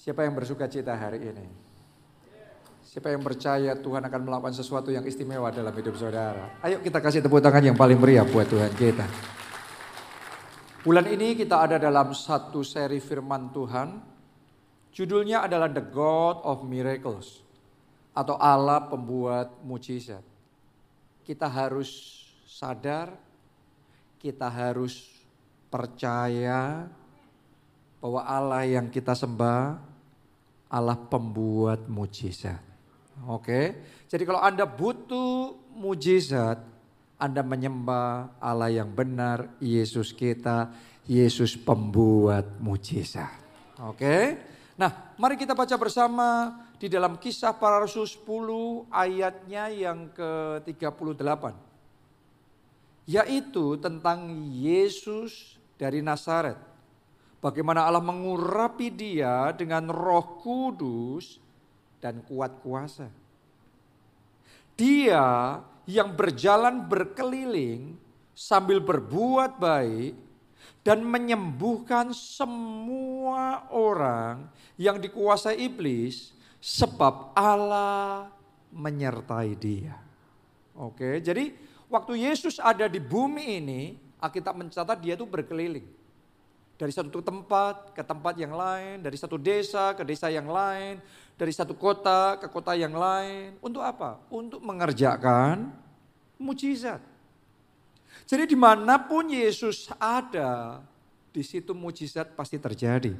Siapa yang bersuka cita hari ini? Siapa yang percaya Tuhan akan melakukan sesuatu yang istimewa dalam hidup saudara? Ayo kita kasih tepuk tangan yang paling meriah buat Tuhan kita. Bulan ini kita ada dalam satu seri firman Tuhan. Judulnya adalah The God of Miracles atau Allah pembuat mujizat. Kita harus sadar, kita harus percaya bahwa Allah yang kita sembah Allah pembuat mujizat. Oke. Jadi kalau Anda butuh mujizat, Anda menyembah Allah yang benar, Yesus kita, Yesus pembuat mujizat. Oke. Nah, mari kita baca bersama di dalam kisah para rasul 10 ayatnya yang ke-38. Yaitu tentang Yesus dari Nazaret. Bagaimana Allah mengurapi dia dengan roh kudus dan kuat kuasa. Dia yang berjalan berkeliling sambil berbuat baik dan menyembuhkan semua orang yang dikuasai iblis sebab Allah menyertai dia. Oke, jadi waktu Yesus ada di bumi ini, Alkitab mencatat dia itu berkeliling dari satu tempat ke tempat yang lain, dari satu desa ke desa yang lain, dari satu kota ke kota yang lain. Untuk apa? Untuk mengerjakan mujizat. Jadi di mana pun Yesus ada, di situ mujizat pasti terjadi.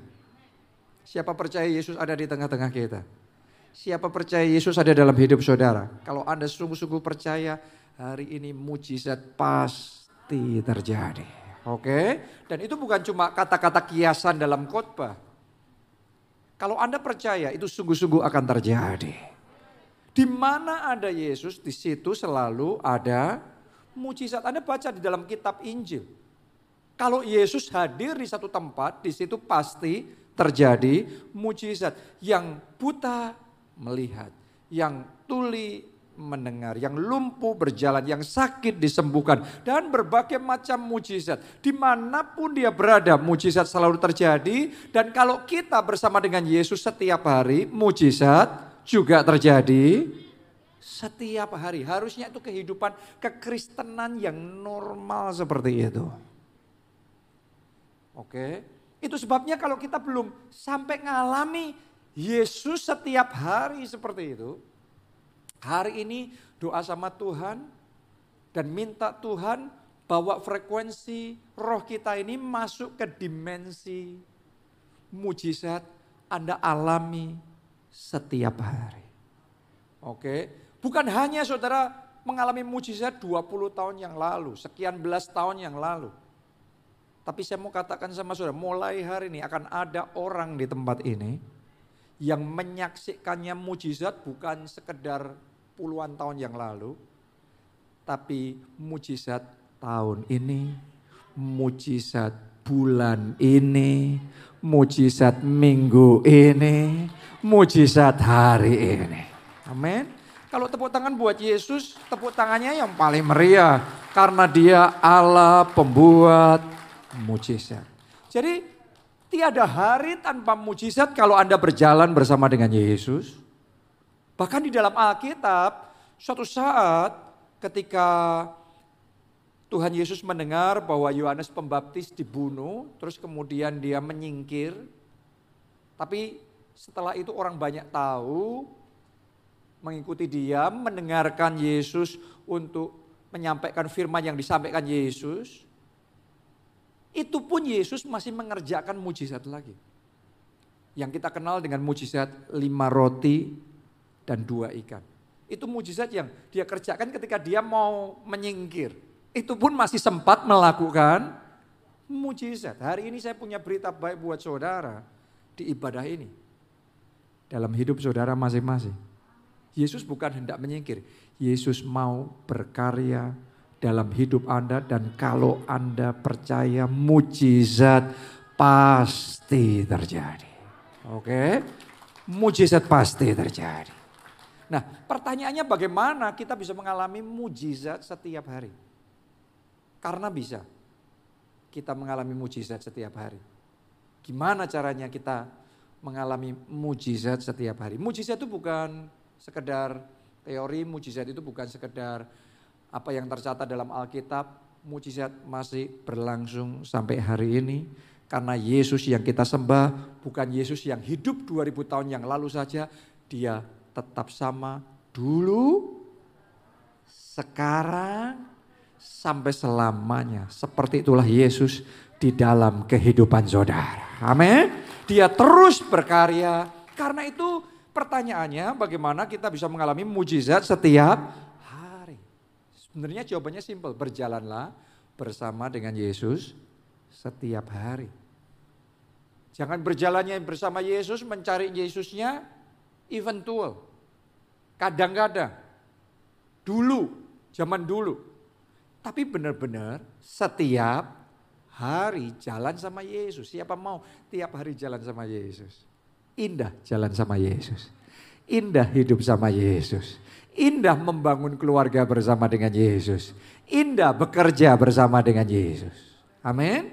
Siapa percaya Yesus ada di tengah-tengah kita? Siapa percaya Yesus ada dalam hidup saudara? Kalau Anda sungguh-sungguh percaya, hari ini mujizat pasti terjadi. Oke? Dan itu bukan cuma kata-kata kiasan dalam khotbah. Kalau Anda percaya itu sungguh-sungguh akan terjadi. Di mana ada Yesus, di situ selalu ada mujizat. Anda baca di dalam kitab Injil. Kalau Yesus hadir di satu tempat, di situ pasti terjadi mujizat. Yang buta melihat, yang tuli mendengar, yang lumpuh berjalan, yang sakit disembuhkan, dan berbagai macam mujizat. Di mana pun dia berada, mujizat selalu terjadi. Dan kalau kita bersama dengan Yesus setiap hari, mujizat juga terjadi setiap hari. Harusnya itu kehidupan kekristenan yang normal seperti itu. Oke, itu sebabnya kalau kita belum sampai ngalami Yesus setiap hari seperti itu, Hari ini doa sama Tuhan dan minta Tuhan bawa frekuensi roh kita ini masuk ke dimensi mujizat Anda alami setiap hari. Oke, bukan hanya saudara mengalami mujizat 20 tahun yang lalu, sekian belas tahun yang lalu. Tapi saya mau katakan sama saudara, mulai hari ini akan ada orang di tempat ini yang menyaksikannya mujizat bukan sekedar puluhan tahun yang lalu, tapi mujizat tahun ini, mujizat bulan ini, mujizat minggu ini, mujizat hari ini. Amin. Kalau tepuk tangan buat Yesus, tepuk tangannya yang paling meriah. Karena dia Allah pembuat mujizat. Jadi tiada hari tanpa mujizat kalau Anda berjalan bersama dengan Yesus. Bahkan di dalam Alkitab, suatu saat ketika Tuhan Yesus mendengar bahwa Yohanes Pembaptis dibunuh, terus kemudian dia menyingkir. Tapi setelah itu orang banyak tahu, mengikuti dia, mendengarkan Yesus untuk menyampaikan firman yang disampaikan Yesus. Itu pun Yesus masih mengerjakan mujizat lagi. Yang kita kenal dengan mujizat lima roti dan dua ikan. Itu mujizat yang dia kerjakan ketika dia mau menyingkir. Itu pun masih sempat melakukan mujizat. Hari ini saya punya berita baik buat saudara di ibadah ini. Dalam hidup saudara masing-masing. Yesus bukan hendak menyingkir. Yesus mau berkarya dalam hidup Anda dan kalau Anda percaya mujizat pasti terjadi. Oke? Mujizat pasti terjadi. Nah pertanyaannya bagaimana kita bisa mengalami mujizat setiap hari? Karena bisa kita mengalami mujizat setiap hari. Gimana caranya kita mengalami mujizat setiap hari. Mujizat itu bukan sekedar teori, mujizat itu bukan sekedar apa yang tercatat dalam Alkitab, mujizat masih berlangsung sampai hari ini. Karena Yesus yang kita sembah bukan Yesus yang hidup 2000 tahun yang lalu saja, dia tetap sama dulu, sekarang, sampai selamanya. Seperti itulah Yesus di dalam kehidupan saudara. Amin. Dia terus berkarya. Karena itu pertanyaannya bagaimana kita bisa mengalami mujizat setiap hari. Sebenarnya jawabannya simpel, berjalanlah bersama dengan Yesus setiap hari. Jangan berjalannya bersama Yesus mencari Yesusnya eventual. Kadang-kadang. Dulu, zaman dulu. Tapi benar-benar setiap hari jalan sama Yesus. Siapa mau tiap hari jalan sama Yesus? Indah jalan sama Yesus. Indah hidup sama Yesus. Indah membangun keluarga bersama dengan Yesus. Indah bekerja bersama dengan Yesus. Amin.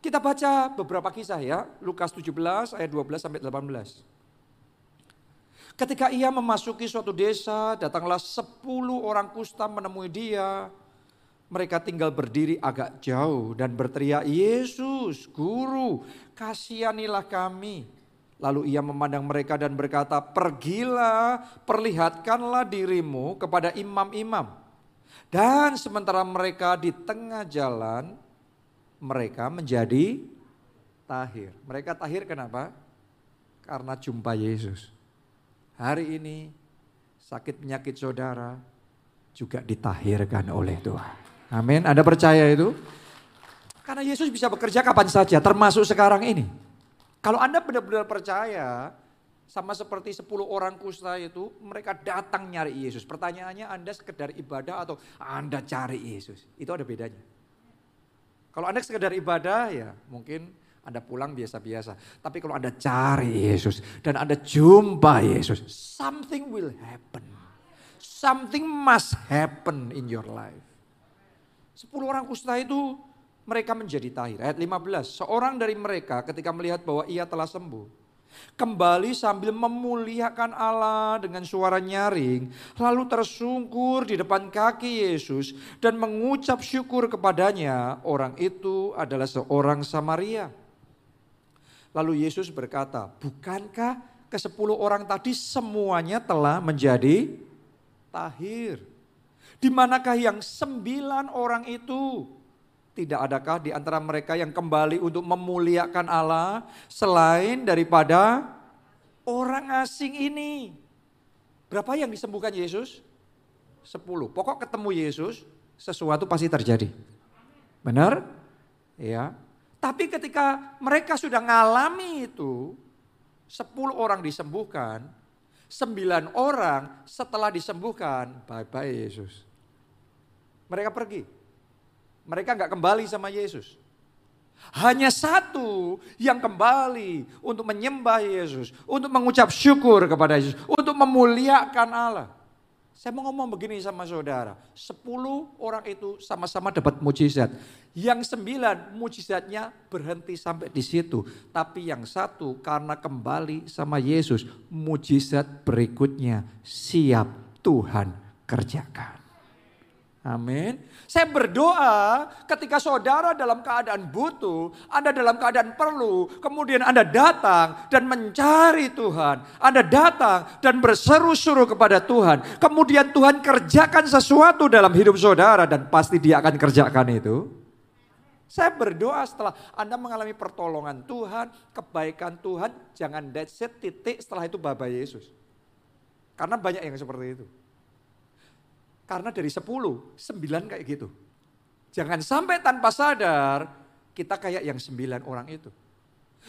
Kita baca beberapa kisah ya. Lukas 17 ayat 12 sampai 18. Ketika ia memasuki suatu desa, datanglah sepuluh orang kusta menemui dia mereka tinggal berdiri agak jauh dan berteriak, Yesus, Guru, kasihanilah kami. Lalu ia memandang mereka dan berkata, pergilah, perlihatkanlah dirimu kepada imam-imam. Dan sementara mereka di tengah jalan, mereka menjadi tahir. Mereka tahir kenapa? Karena jumpa Yesus. Hari ini sakit penyakit saudara juga ditahirkan oleh Tuhan. Amin. Anda percaya itu? Karena Yesus bisa bekerja kapan saja, termasuk sekarang ini. Kalau Anda benar-benar percaya, sama seperti 10 orang kusta itu, mereka datang nyari Yesus. Pertanyaannya Anda sekedar ibadah atau Anda cari Yesus? Itu ada bedanya. Kalau Anda sekedar ibadah ya mungkin Anda pulang biasa-biasa. Tapi kalau Anda cari Yesus dan Anda jumpa Yesus, something will happen. Something must happen in your life. Sepuluh orang kusta itu mereka menjadi tahir. Ayat 15, seorang dari mereka ketika melihat bahwa ia telah sembuh. Kembali sambil memuliakan Allah dengan suara nyaring. Lalu tersungkur di depan kaki Yesus dan mengucap syukur kepadanya. Orang itu adalah seorang Samaria. Lalu Yesus berkata, bukankah ke sepuluh orang tadi semuanya telah menjadi tahir? Di manakah yang sembilan orang itu? Tidak adakah di antara mereka yang kembali untuk memuliakan Allah selain daripada orang asing ini? Berapa yang disembuhkan Yesus? Sepuluh. Pokok ketemu Yesus, sesuatu pasti terjadi. Benar? Ya. Tapi ketika mereka sudah ngalami itu, sepuluh orang disembuhkan, sembilan orang setelah disembuhkan, bye-bye Yesus. Mereka pergi. Mereka nggak kembali sama Yesus. Hanya satu yang kembali untuk menyembah Yesus, untuk mengucap syukur kepada Yesus, untuk memuliakan Allah. Saya mau ngomong begini sama saudara, sepuluh orang itu sama-sama dapat mujizat. Yang sembilan mujizatnya berhenti sampai di situ. Tapi yang satu karena kembali sama Yesus, mujizat berikutnya siap Tuhan kerjakan. Amin. Saya berdoa ketika saudara dalam keadaan butuh, Anda dalam keadaan perlu, kemudian Anda datang dan mencari Tuhan. Anda datang dan berseru-seru kepada Tuhan. Kemudian Tuhan kerjakan sesuatu dalam hidup saudara dan pasti dia akan kerjakan itu. Saya berdoa setelah Anda mengalami pertolongan Tuhan, kebaikan Tuhan, jangan dead set titik setelah itu Bapak Yesus. Karena banyak yang seperti itu. Karena dari sepuluh, sembilan kayak gitu. Jangan sampai tanpa sadar kita kayak yang sembilan orang itu.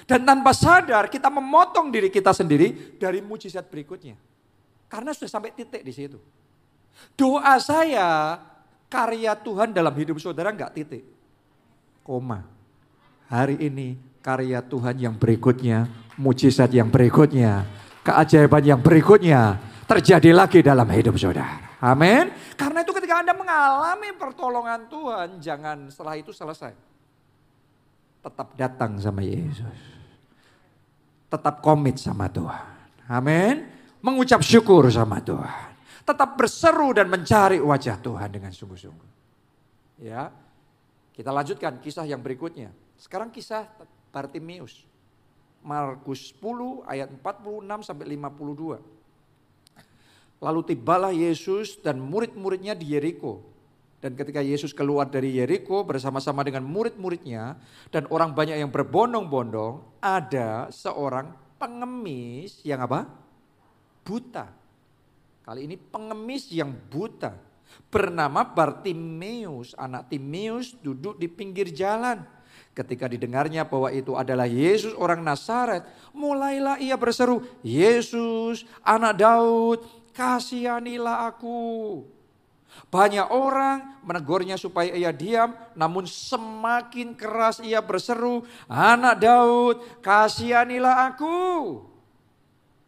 Dan tanpa sadar kita memotong diri kita sendiri dari mujizat berikutnya. Karena sudah sampai titik di situ. Doa saya karya Tuhan dalam hidup saudara enggak titik. Koma. Hari ini karya Tuhan yang berikutnya, mujizat yang berikutnya, keajaiban yang berikutnya terjadi lagi dalam hidup saudara. Amin. Karena itu ketika Anda mengalami pertolongan Tuhan, jangan setelah itu selesai. Tetap datang sama Yesus. tetap komit sama Tuhan. Amin. Mengucap syukur sama Tuhan. Tetap berseru dan mencari wajah Tuhan dengan sungguh-sungguh. Ya. Kita lanjutkan kisah yang berikutnya. Sekarang kisah Bartimius. Markus 10 ayat 46 sampai 52. Lalu tibalah Yesus dan murid-muridnya di Yeriko. Dan ketika Yesus keluar dari Yeriko bersama-sama dengan murid-muridnya dan orang banyak yang berbondong-bondong, ada seorang pengemis yang apa? Buta. Kali ini pengemis yang buta. Bernama Bartimeus, anak Timeus duduk di pinggir jalan. Ketika didengarnya bahwa itu adalah Yesus orang Nazaret, mulailah ia berseru, Yesus anak Daud, kasihanilah aku. Banyak orang menegurnya supaya ia diam, namun semakin keras ia berseru, anak Daud, kasihanilah aku.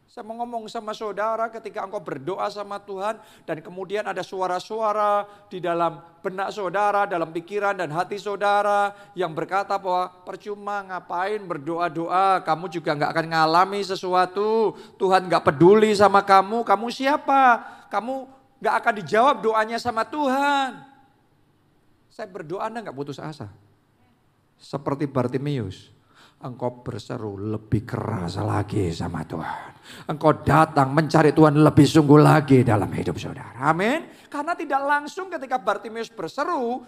Saya mau ngomong sama saudara ketika engkau berdoa sama Tuhan dan kemudian ada suara-suara di dalam benak saudara, dalam pikiran dan hati saudara yang berkata bahwa percuma ngapain berdoa-doa, kamu juga nggak akan ngalami sesuatu, Tuhan nggak peduli sama kamu, kamu siapa? Kamu nggak akan dijawab doanya sama Tuhan. Saya berdoa Anda nggak putus asa. Seperti Bartimius engkau berseru lebih keras lagi sama Tuhan. Engkau datang mencari Tuhan lebih sungguh lagi dalam hidup saudara. Amin. Karena tidak langsung ketika Bartimeus berseru,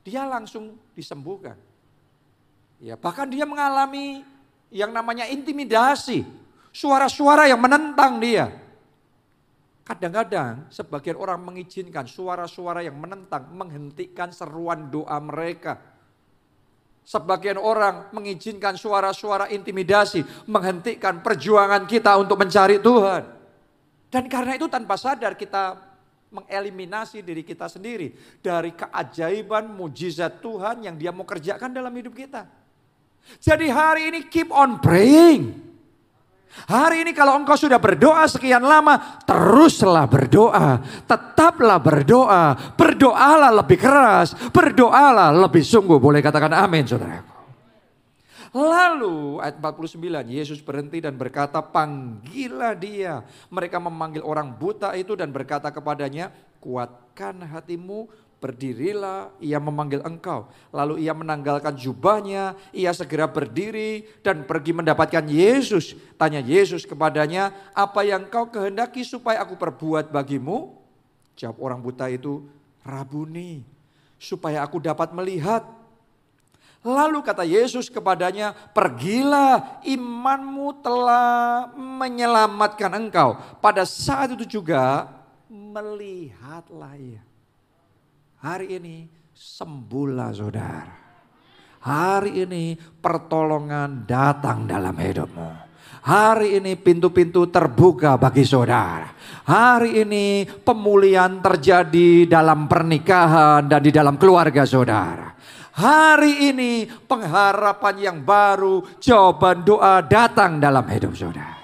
dia langsung disembuhkan. Ya, bahkan dia mengalami yang namanya intimidasi. Suara-suara yang menentang dia. Kadang-kadang sebagian orang mengizinkan suara-suara yang menentang menghentikan seruan doa mereka Sebagian orang mengizinkan suara-suara intimidasi menghentikan perjuangan kita untuk mencari Tuhan. Dan karena itu tanpa sadar kita mengeliminasi diri kita sendiri dari keajaiban mujizat Tuhan yang dia mau kerjakan dalam hidup kita. Jadi hari ini keep on praying. Hari ini kalau engkau sudah berdoa sekian lama, teruslah berdoa. Tetaplah berdoa. Berdoalah lebih keras. Berdoalah lebih sungguh. Boleh katakan amin saudaraku. Lalu ayat 49 Yesus berhenti dan berkata panggillah dia. Mereka memanggil orang buta itu dan berkata kepadanya kuatkan hatimu Berdirilah, ia memanggil engkau. Lalu ia menanggalkan jubahnya, ia segera berdiri dan pergi mendapatkan Yesus. Tanya Yesus kepadanya, apa yang kau kehendaki supaya aku perbuat bagimu? Jawab orang buta itu, Rabuni, supaya aku dapat melihat. Lalu kata Yesus kepadanya, pergilah imanmu telah menyelamatkan engkau. Pada saat itu juga melihatlah ia. Hari ini sembuhlah saudara. Hari ini pertolongan datang dalam hidupmu. Hari ini pintu-pintu terbuka bagi saudara. Hari ini pemulihan terjadi dalam pernikahan dan di dalam keluarga saudara. Hari ini pengharapan yang baru, jawaban doa datang dalam hidup saudara.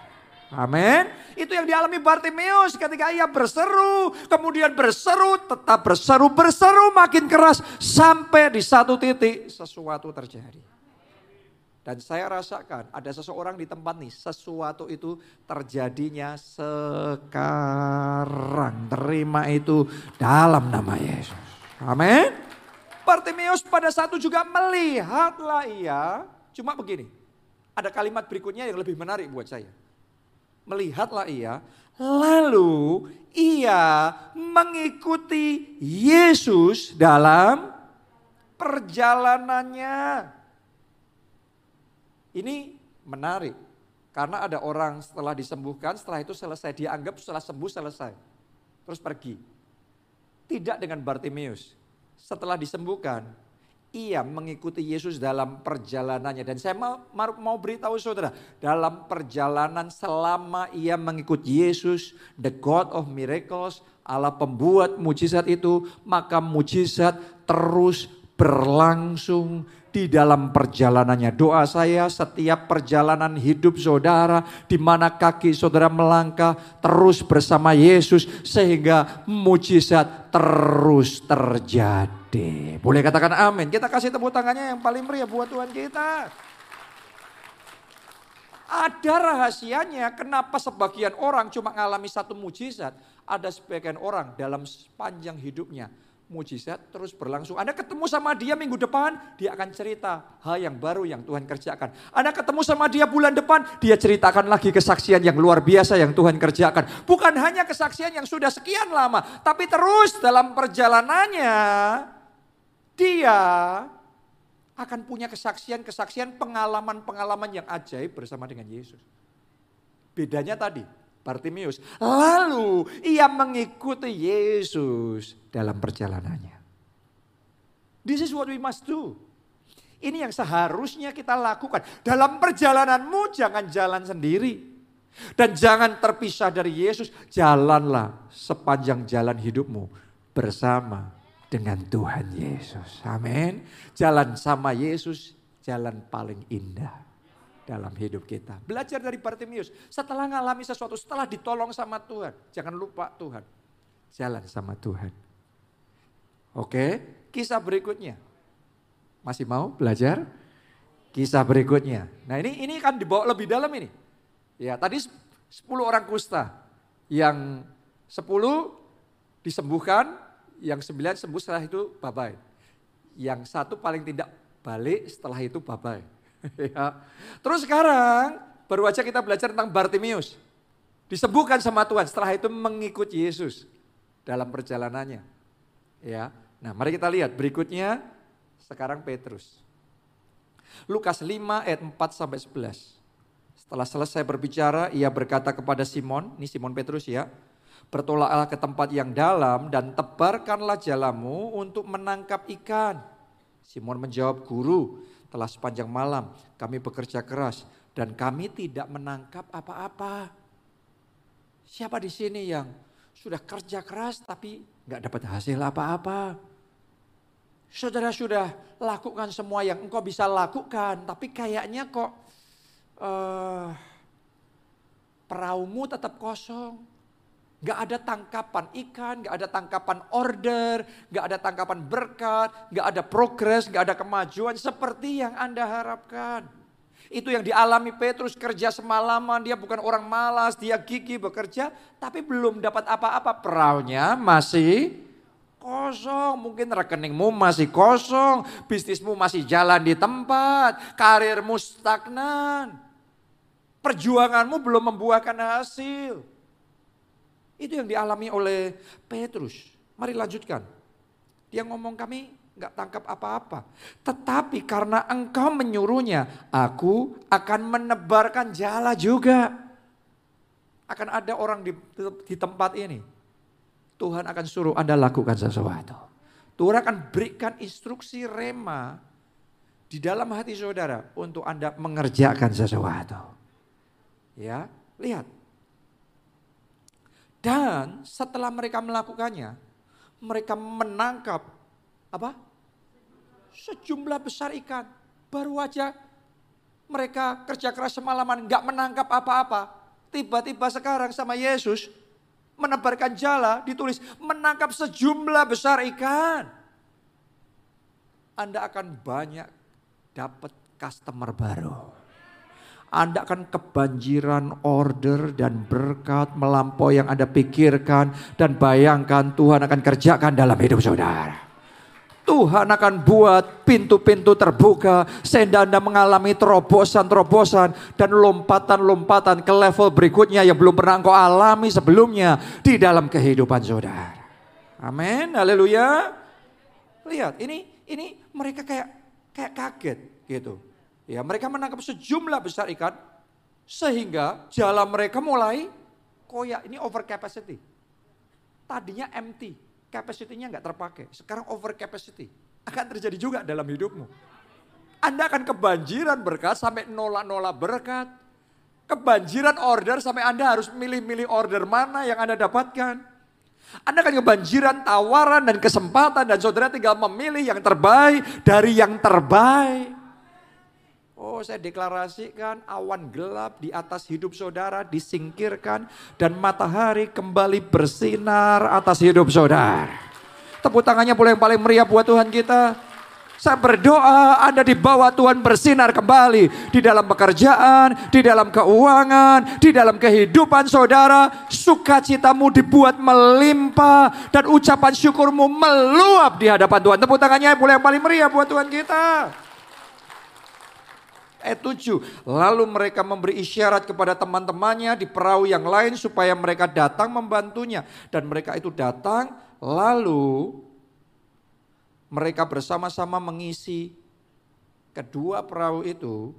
Amin. Itu yang dialami Bartimeus ketika ia berseru, kemudian berseru, tetap berseru, berseru makin keras sampai di satu titik sesuatu terjadi. Dan saya rasakan ada seseorang di tempat nih, sesuatu itu terjadinya sekarang. Terima itu dalam nama Yesus. Amin. Bartimeus pada satu juga melihatlah ia. Cuma begini, ada kalimat berikutnya yang lebih menarik buat saya melihatlah ia, lalu ia mengikuti Yesus dalam perjalanannya. Ini menarik. Karena ada orang setelah disembuhkan, setelah itu selesai. Dianggap setelah sembuh selesai. Terus pergi. Tidak dengan Bartimeus. Setelah disembuhkan, ia mengikuti Yesus dalam perjalanannya. Dan saya mau, mau beritahu saudara, dalam perjalanan selama ia mengikuti Yesus, the God of miracles, Allah pembuat mujizat itu, maka mujizat terus berlangsung di dalam perjalanannya. Doa saya setiap perjalanan hidup saudara di mana kaki saudara melangkah terus bersama Yesus sehingga mujizat terus terjadi. Boleh katakan amin. Kita kasih tepuk tangannya yang paling meriah buat Tuhan kita. Ada rahasianya kenapa sebagian orang cuma ngalami satu mujizat. Ada sebagian orang dalam sepanjang hidupnya mujizat terus berlangsung. Anda ketemu sama dia minggu depan, dia akan cerita hal yang baru yang Tuhan kerjakan. Anda ketemu sama dia bulan depan, dia ceritakan lagi kesaksian yang luar biasa yang Tuhan kerjakan. Bukan hanya kesaksian yang sudah sekian lama, tapi terus dalam perjalanannya dia akan punya kesaksian-kesaksian pengalaman-pengalaman yang ajaib bersama dengan Yesus. Bedanya tadi, Bartimius. Lalu ia mengikuti Yesus dalam perjalanannya. This is what we must do. Ini yang seharusnya kita lakukan. Dalam perjalananmu jangan jalan sendiri. Dan jangan terpisah dari Yesus. Jalanlah sepanjang jalan hidupmu bersama dengan Tuhan Yesus. Amin. Jalan sama Yesus, jalan paling indah dalam hidup kita. Belajar dari Bartimius. Setelah mengalami sesuatu, setelah ditolong sama Tuhan. Jangan lupa Tuhan. Jalan sama Tuhan. Oke, kisah berikutnya. Masih mau belajar? Kisah berikutnya. Nah ini ini kan dibawa lebih dalam ini. Ya tadi 10 orang kusta. Yang 10 disembuhkan, yang 9 sembuh setelah itu bye-bye. Yang satu paling tidak balik setelah itu bye-bye. ya. Terus sekarang baru aja kita belajar tentang Bartimius. Disembuhkan sama Tuhan, setelah itu mengikut Yesus dalam perjalanannya. Ya. Nah, mari kita lihat berikutnya sekarang Petrus. Lukas 5 ayat 4 sampai 11. Setelah selesai berbicara, ia berkata kepada Simon, ini Simon Petrus ya, bertolaklah ke tempat yang dalam dan tebarkanlah jalamu untuk menangkap ikan. Simon menjawab, guru, telah sepanjang malam kami bekerja keras dan kami tidak menangkap apa-apa. Siapa di sini yang sudah kerja keras tapi nggak dapat hasil apa-apa? Saudara sudah lakukan semua yang engkau bisa lakukan, tapi kayaknya kok uh, peraumu tetap kosong. Gak ada tangkapan ikan, gak ada tangkapan order, gak ada tangkapan berkat, gak ada progres, gak ada kemajuan seperti yang Anda harapkan. Itu yang dialami Petrus kerja semalaman, dia bukan orang malas, dia gigi bekerja, tapi belum dapat apa-apa. Peraunya masih kosong, mungkin rekeningmu masih kosong, bisnismu masih jalan di tempat, karirmu stagnan. Perjuanganmu belum membuahkan hasil. Itu yang dialami oleh Petrus. Mari lanjutkan. Dia ngomong kami nggak tangkap apa-apa. Tetapi karena engkau menyuruhnya, aku akan menebarkan jala juga. Akan ada orang di, di tempat ini. Tuhan akan suruh Anda lakukan sesuatu. Tuhan akan berikan instruksi rema di dalam hati saudara untuk Anda mengerjakan sesuatu. Ya, lihat dan setelah mereka melakukannya, mereka menangkap apa? Sejumlah besar ikan. Baru aja mereka kerja keras semalaman nggak menangkap apa-apa. Tiba-tiba sekarang sama Yesus menebarkan jala ditulis menangkap sejumlah besar ikan. Anda akan banyak dapat customer baru. Anda akan kebanjiran order dan berkat melampaui yang Anda pikirkan dan bayangkan Tuhan akan kerjakan dalam hidup saudara. Tuhan akan buat pintu-pintu terbuka sehingga Anda mengalami terobosan-terobosan dan lompatan-lompatan ke level berikutnya yang belum pernah engkau alami sebelumnya di dalam kehidupan saudara. Amin. Haleluya. Lihat, ini ini mereka kayak kayak kaget gitu. Ya, mereka menangkap sejumlah besar ikan sehingga jalan mereka mulai koyak. Ini over capacity. Tadinya empty, capacity-nya nggak terpakai. Sekarang over capacity. Akan terjadi juga dalam hidupmu. Anda akan kebanjiran berkat sampai nolak-nolak berkat. Kebanjiran order sampai Anda harus milih-milih order mana yang Anda dapatkan. Anda akan kebanjiran tawaran dan kesempatan dan saudara tinggal memilih yang terbaik dari yang terbaik. Oh saya deklarasikan awan gelap di atas hidup saudara disingkirkan dan matahari kembali bersinar atas hidup saudara. Tepuk tangannya boleh yang paling meriah buat Tuhan kita. Saya berdoa Anda dibawa Tuhan bersinar kembali di dalam pekerjaan, di dalam keuangan, di dalam kehidupan saudara. Sukacitamu dibuat melimpah dan ucapan syukurmu meluap di hadapan Tuhan. Tepuk tangannya boleh yang paling meriah buat Tuhan kita ayat 7. Lalu mereka memberi isyarat kepada teman-temannya di perahu yang lain supaya mereka datang membantunya. Dan mereka itu datang lalu mereka bersama-sama mengisi kedua perahu itu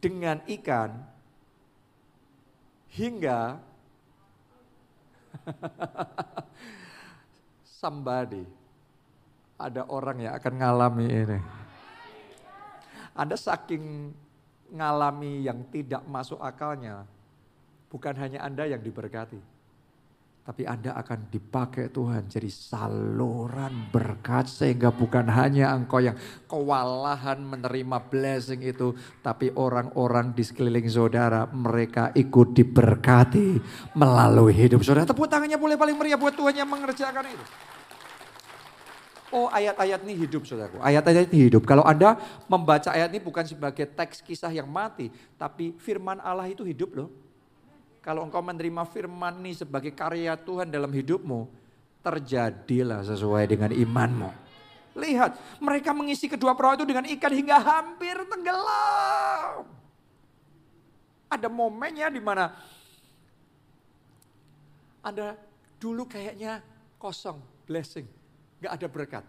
dengan ikan hingga somebody ada orang yang akan ngalami ini. Anda saking ngalami yang tidak masuk akalnya, bukan hanya Anda yang diberkati. Tapi Anda akan dipakai Tuhan jadi saluran berkat sehingga bukan hanya engkau yang kewalahan menerima blessing itu. Tapi orang-orang di sekeliling saudara mereka ikut diberkati melalui hidup saudara. Tepuk tangannya boleh paling meriah buat Tuhan yang mengerjakan itu. Oh ayat-ayat ini hidup saudaraku, ayat-ayat ini hidup. Kalau Anda membaca ayat ini bukan sebagai teks kisah yang mati, tapi firman Allah itu hidup loh. Kalau engkau menerima firman ini sebagai karya Tuhan dalam hidupmu, terjadilah sesuai dengan imanmu. Lihat, mereka mengisi kedua perahu itu dengan ikan hingga hampir tenggelam. Ada momennya di mana Anda dulu kayaknya kosong, blessing nggak ada berkat.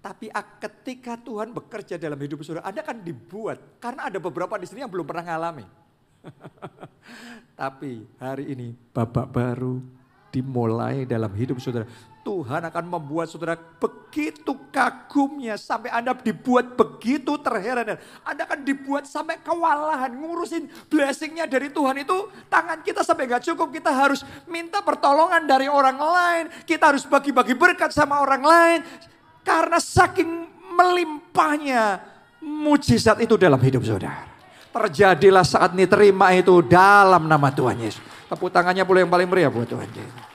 Tapi ketika Tuhan bekerja dalam hidup saudara, Anda akan dibuat. Karena ada beberapa di sini yang belum pernah ngalami. Tapi hari ini babak baru dimulai dalam hidup saudara. Tuhan akan membuat saudara begitu kagumnya sampai Anda dibuat begitu terheran. Anda akan dibuat sampai kewalahan ngurusin blessingnya dari Tuhan itu tangan kita sampai gak cukup. Kita harus minta pertolongan dari orang lain. Kita harus bagi-bagi berkat sama orang lain. Karena saking melimpahnya mujizat itu dalam hidup saudara. Terjadilah saat ini terima itu dalam nama Tuhan Yesus. Tepuk tangannya boleh yang paling meriah buat Tuhan Yesus.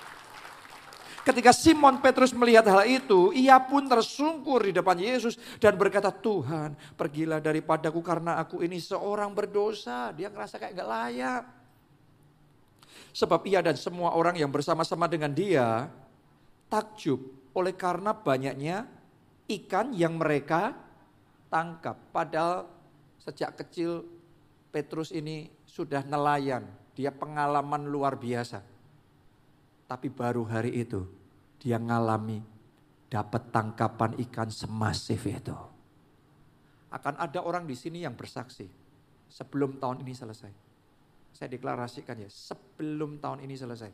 Ketika Simon Petrus melihat hal itu, ia pun tersungkur di depan Yesus dan berkata, Tuhan pergilah daripadaku karena aku ini seorang berdosa. Dia ngerasa kayak gak layak. Sebab ia dan semua orang yang bersama-sama dengan dia takjub oleh karena banyaknya ikan yang mereka tangkap. Padahal sejak kecil Petrus ini sudah nelayan. Dia pengalaman luar biasa. Tapi baru hari itu dia ngalami dapat tangkapan ikan semasif itu. Akan ada orang di sini yang bersaksi sebelum tahun ini selesai. Saya deklarasikan ya, sebelum tahun ini selesai.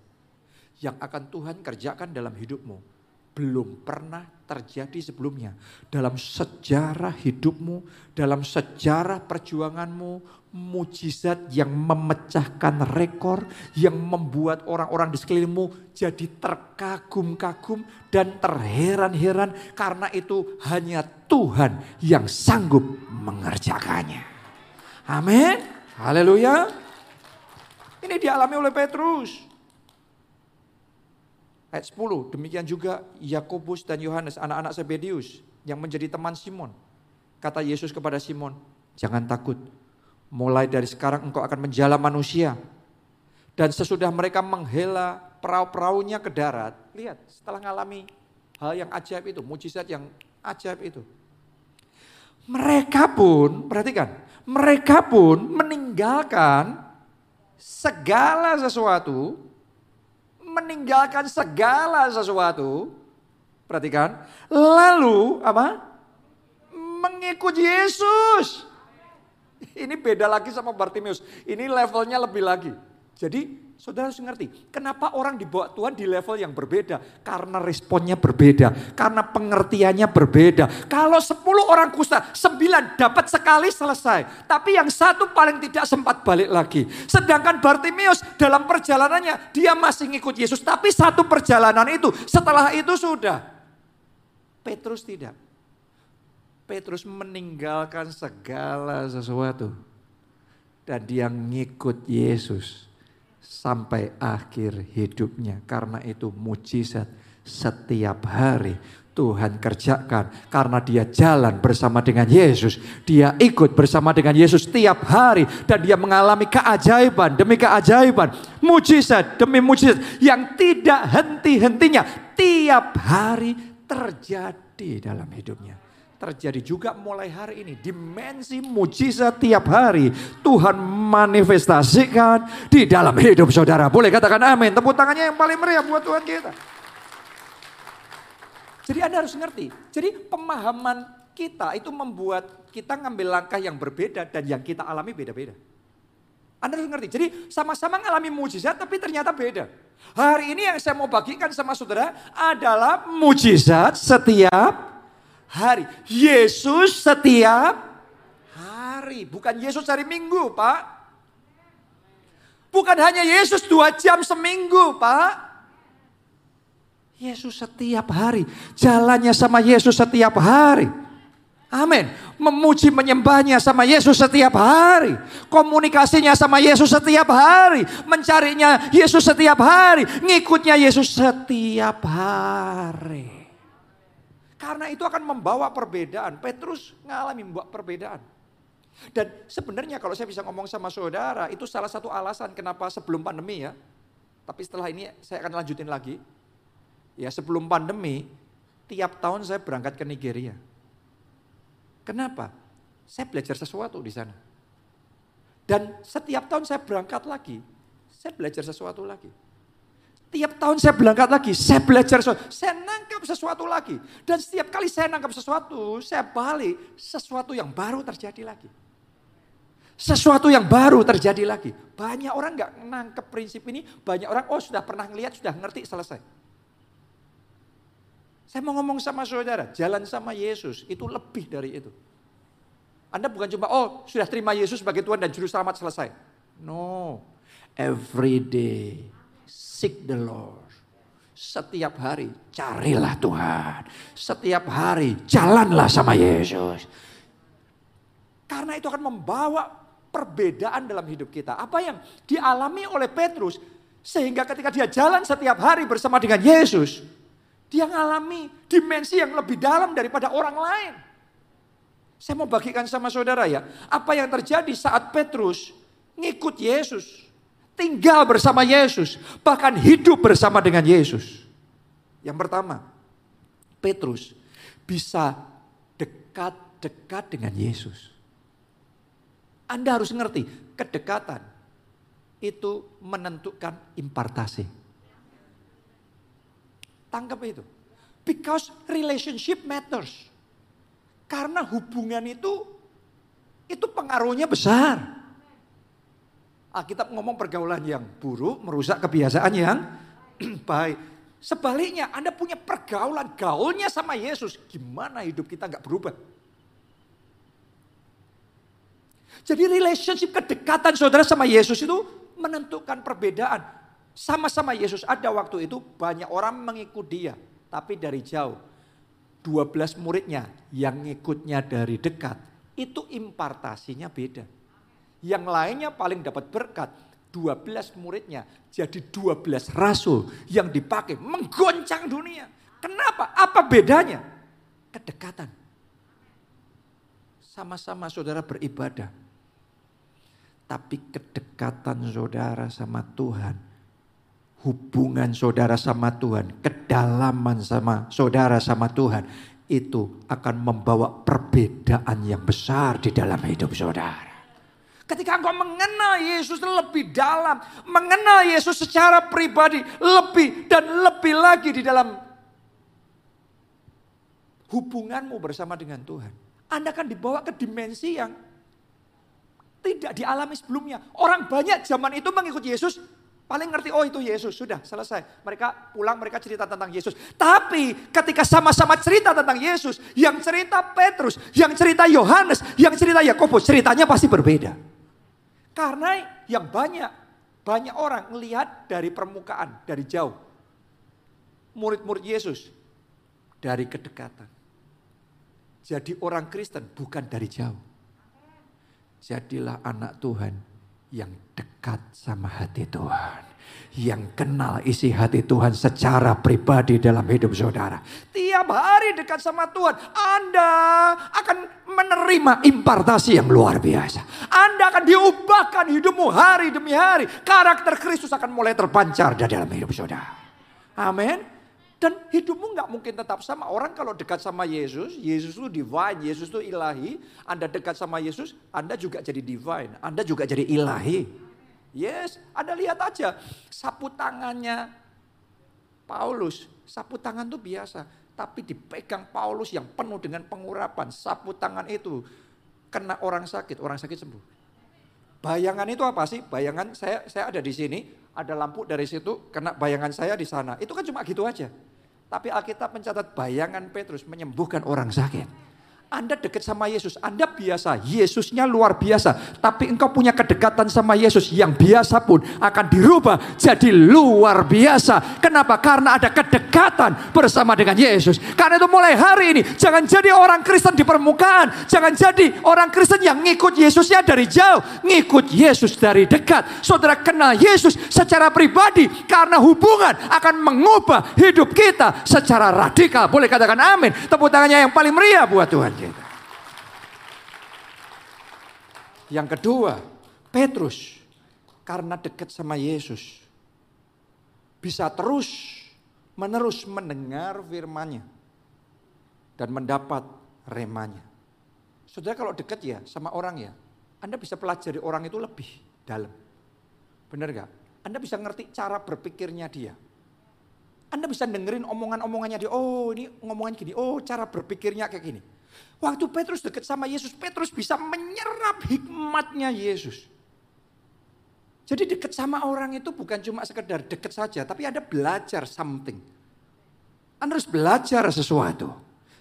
Yang akan Tuhan kerjakan dalam hidupmu belum pernah terjadi sebelumnya. Dalam sejarah hidupmu, dalam sejarah perjuanganmu, mujizat yang memecahkan rekor, yang membuat orang-orang di sekelilingmu jadi terkagum-kagum dan terheran-heran karena itu hanya Tuhan yang sanggup mengerjakannya. Amin. Haleluya. Ini dialami oleh Petrus. Ayat 10, demikian juga Yakobus dan Yohanes, anak-anak Sebedius yang menjadi teman Simon. Kata Yesus kepada Simon, jangan takut, mulai dari sekarang engkau akan menjala manusia. Dan sesudah mereka menghela perahu-perahunya ke darat, lihat setelah mengalami hal yang ajaib itu, mujizat yang ajaib itu. Mereka pun, perhatikan, mereka pun meninggalkan segala sesuatu meninggalkan segala sesuatu. Perhatikan. Lalu apa? Mengikut Yesus. Ini beda lagi sama Bartimius. Ini levelnya lebih lagi. Jadi Saudara harus ngerti, kenapa orang dibawa Tuhan di level yang berbeda? Karena responnya berbeda, karena pengertiannya berbeda. Kalau 10 orang kusta, 9 dapat sekali selesai. Tapi yang satu paling tidak sempat balik lagi. Sedangkan Bartimius dalam perjalanannya, dia masih ngikut Yesus. Tapi satu perjalanan itu, setelah itu sudah. Petrus tidak. Petrus meninggalkan segala sesuatu. Dan dia ngikut Yesus sampai akhir hidupnya. Karena itu mujizat setiap hari Tuhan kerjakan karena dia jalan bersama dengan Yesus. Dia ikut bersama dengan Yesus tiap hari dan dia mengalami keajaiban demi keajaiban, mujizat demi mujizat yang tidak henti-hentinya tiap hari terjadi dalam hidupnya. Terjadi juga mulai hari ini dimensi mujizat tiap hari Tuhan manifestasikan di dalam hidup saudara. Boleh katakan amin. Tepuk tangannya yang paling meriah buat Tuhan kita. Jadi Anda harus ngerti. Jadi pemahaman kita itu membuat kita ngambil langkah yang berbeda dan yang kita alami beda-beda. Anda harus ngerti. Jadi sama-sama mengalami mujizat tapi ternyata beda. Hari ini yang saya mau bagikan sama saudara adalah mujizat setiap hari. Yesus setiap hari. Bukan Yesus hari Minggu, Pak. Bukan hanya Yesus dua jam seminggu, Pak. Yesus setiap hari. Jalannya sama Yesus setiap hari. Amin. Memuji menyembahnya sama Yesus setiap hari. Komunikasinya sama Yesus setiap hari. Mencarinya Yesus setiap hari. Ngikutnya Yesus setiap hari. Karena itu akan membawa perbedaan. Petrus ngalami membawa perbedaan. Dan sebenarnya kalau saya bisa ngomong sama saudara, itu salah satu alasan kenapa sebelum pandemi ya. Tapi setelah ini saya akan lanjutin lagi Ya sebelum pandemi, tiap tahun saya berangkat ke Nigeria. Kenapa? Saya belajar sesuatu di sana. Dan setiap tahun saya berangkat lagi, saya belajar sesuatu lagi. Tiap tahun saya berangkat lagi, saya belajar sesuatu, saya nangkap sesuatu lagi. Dan setiap kali saya nangkap sesuatu, saya balik, sesuatu yang baru terjadi lagi. Sesuatu yang baru terjadi lagi. Banyak orang nggak nangkep prinsip ini, banyak orang, oh sudah pernah ngeliat, sudah ngerti, selesai. Saya mau ngomong sama saudara, jalan sama Yesus itu lebih dari itu. Anda bukan cuma, oh sudah terima Yesus sebagai Tuhan dan Juru Selamat selesai. No, every day seek the Lord. Setiap hari carilah Tuhan. Setiap hari jalanlah sama Yesus. Karena itu akan membawa perbedaan dalam hidup kita. Apa yang dialami oleh Petrus sehingga ketika dia jalan setiap hari bersama dengan Yesus, dia mengalami dimensi yang lebih dalam daripada orang lain. Saya mau bagikan sama saudara ya. Apa yang terjadi saat Petrus ngikut Yesus. Tinggal bersama Yesus. Bahkan hidup bersama dengan Yesus. Yang pertama, Petrus bisa dekat-dekat dengan Yesus. Anda harus ngerti, kedekatan itu menentukan impartasi. Tangkap itu. Because relationship matters. Karena hubungan itu itu pengaruhnya besar. Alkitab ngomong pergaulan yang buruk merusak kebiasaan yang baik. Sebaliknya Anda punya pergaulan gaulnya sama Yesus. Gimana hidup kita nggak berubah? Jadi relationship kedekatan saudara sama Yesus itu menentukan perbedaan. Sama-sama Yesus ada waktu itu banyak orang mengikut dia. Tapi dari jauh. 12 muridnya yang ngikutnya dari dekat. Itu impartasinya beda. Yang lainnya paling dapat berkat. 12 muridnya jadi 12 rasul yang dipakai menggoncang dunia. Kenapa? Apa bedanya? Kedekatan. Sama-sama saudara beribadah. Tapi kedekatan saudara sama Tuhan hubungan saudara sama Tuhan, kedalaman sama saudara sama Tuhan, itu akan membawa perbedaan yang besar di dalam hidup saudara. Ketika engkau mengenal Yesus lebih dalam, mengenal Yesus secara pribadi lebih dan lebih lagi di dalam hubunganmu bersama dengan Tuhan. Anda akan dibawa ke dimensi yang tidak dialami sebelumnya. Orang banyak zaman itu mengikut Yesus Paling ngerti, oh itu Yesus, sudah selesai. Mereka pulang, mereka cerita tentang Yesus. Tapi ketika sama-sama cerita tentang Yesus, yang cerita Petrus, yang cerita Yohanes, yang cerita Yakobus, ceritanya pasti berbeda. Karena yang banyak, banyak orang melihat dari permukaan, dari jauh. Murid-murid Yesus, dari kedekatan. Jadi orang Kristen bukan dari jauh. Jadilah anak Tuhan yang dekat sama hati Tuhan. Yang kenal isi hati Tuhan secara pribadi dalam hidup saudara. Tiap hari dekat sama Tuhan, Anda akan menerima impartasi yang luar biasa. Anda akan diubahkan hidupmu hari demi hari. Karakter Kristus akan mulai terpancar di dalam hidup saudara. Amin. Dan hidupmu nggak mungkin tetap sama. Orang kalau dekat sama Yesus, Yesus itu divine, Yesus itu ilahi. Anda dekat sama Yesus, Anda juga jadi divine. Anda juga jadi ilahi. Yes, Anda lihat aja sapu tangannya Paulus. Sapu tangan itu biasa, tapi dipegang Paulus yang penuh dengan pengurapan. Sapu tangan itu kena orang sakit, orang sakit sembuh. Bayangan itu apa sih? Bayangan saya saya ada di sini, ada lampu dari situ, kena bayangan saya di sana. Itu kan cuma gitu aja. Tapi Alkitab mencatat bayangan Petrus menyembuhkan orang sakit. Anda dekat sama Yesus, Anda biasa, Yesusnya luar biasa. Tapi engkau punya kedekatan sama Yesus yang biasa pun akan dirubah jadi luar biasa. Kenapa? Karena ada kedekatan bersama dengan Yesus. Karena itu mulai hari ini, jangan jadi orang Kristen di permukaan. Jangan jadi orang Kristen yang ngikut Yesusnya dari jauh. Ngikut Yesus dari dekat. Saudara kenal Yesus secara pribadi. Karena hubungan akan mengubah hidup kita secara radikal. Boleh katakan amin. Tepuk tangannya yang paling meriah buat Tuhan Yang kedua, Petrus karena dekat sama Yesus bisa terus menerus mendengar firman-Nya dan mendapat remanya. Saudara kalau dekat ya sama orang ya, Anda bisa pelajari orang itu lebih dalam. Benar gak? Anda bisa ngerti cara berpikirnya dia. Anda bisa dengerin omongan-omongannya dia. Oh ini ngomongan gini. Oh cara berpikirnya kayak gini. Waktu Petrus dekat sama Yesus, Petrus bisa menyerap hikmatnya Yesus. Jadi dekat sama orang itu bukan cuma sekedar dekat saja, tapi ada belajar something. Anda harus belajar sesuatu.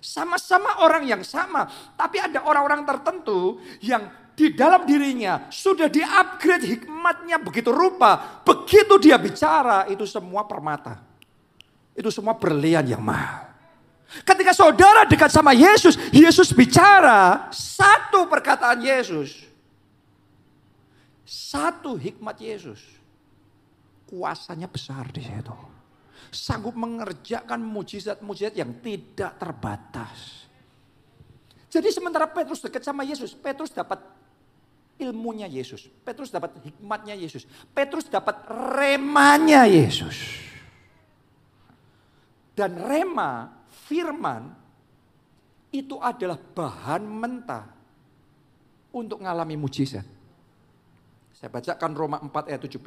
Sama-sama orang yang sama, tapi ada orang-orang tertentu yang di dalam dirinya sudah di-upgrade hikmatnya begitu rupa. Begitu dia bicara, itu semua permata. Itu semua berlian yang mahal. Ketika saudara dekat sama Yesus, Yesus bicara satu perkataan Yesus. Satu hikmat Yesus. Kuasanya besar di situ. Sanggup mengerjakan mujizat-mujizat yang tidak terbatas. Jadi sementara Petrus dekat sama Yesus, Petrus dapat ilmunya Yesus. Petrus dapat hikmatnya Yesus. Petrus dapat remanya Yesus. Dan rema firman itu adalah bahan mentah untuk mengalami mujizat. Saya bacakan Roma 4 ayat 17.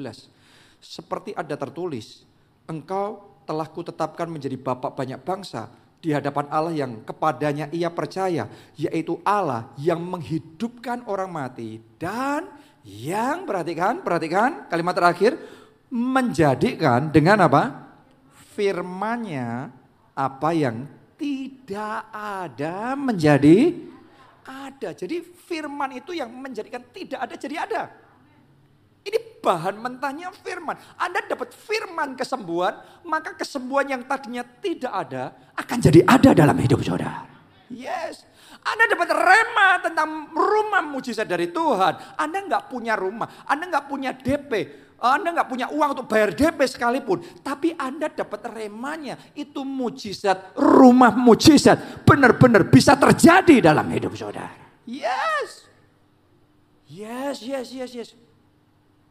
Seperti ada tertulis, engkau telah kutetapkan menjadi bapak banyak bangsa di hadapan Allah yang kepadanya ia percaya, yaitu Allah yang menghidupkan orang mati dan yang perhatikan, perhatikan kalimat terakhir menjadikan dengan apa? Firmannya apa yang tidak ada menjadi ada. Jadi firman itu yang menjadikan tidak ada jadi ada. Ini bahan mentahnya firman. Anda dapat firman kesembuhan, maka kesembuhan yang tadinya tidak ada akan jadi ada dalam hidup saudara. Yes. Anda dapat rema tentang rumah mujizat dari Tuhan. Anda nggak punya rumah, Anda nggak punya DP, anda nggak punya uang untuk bayar DP sekalipun, tapi Anda dapat remanya. Itu mujizat, rumah mujizat. Benar-benar bisa terjadi dalam hidup saudara. Yes. Yes, yes, yes, yes.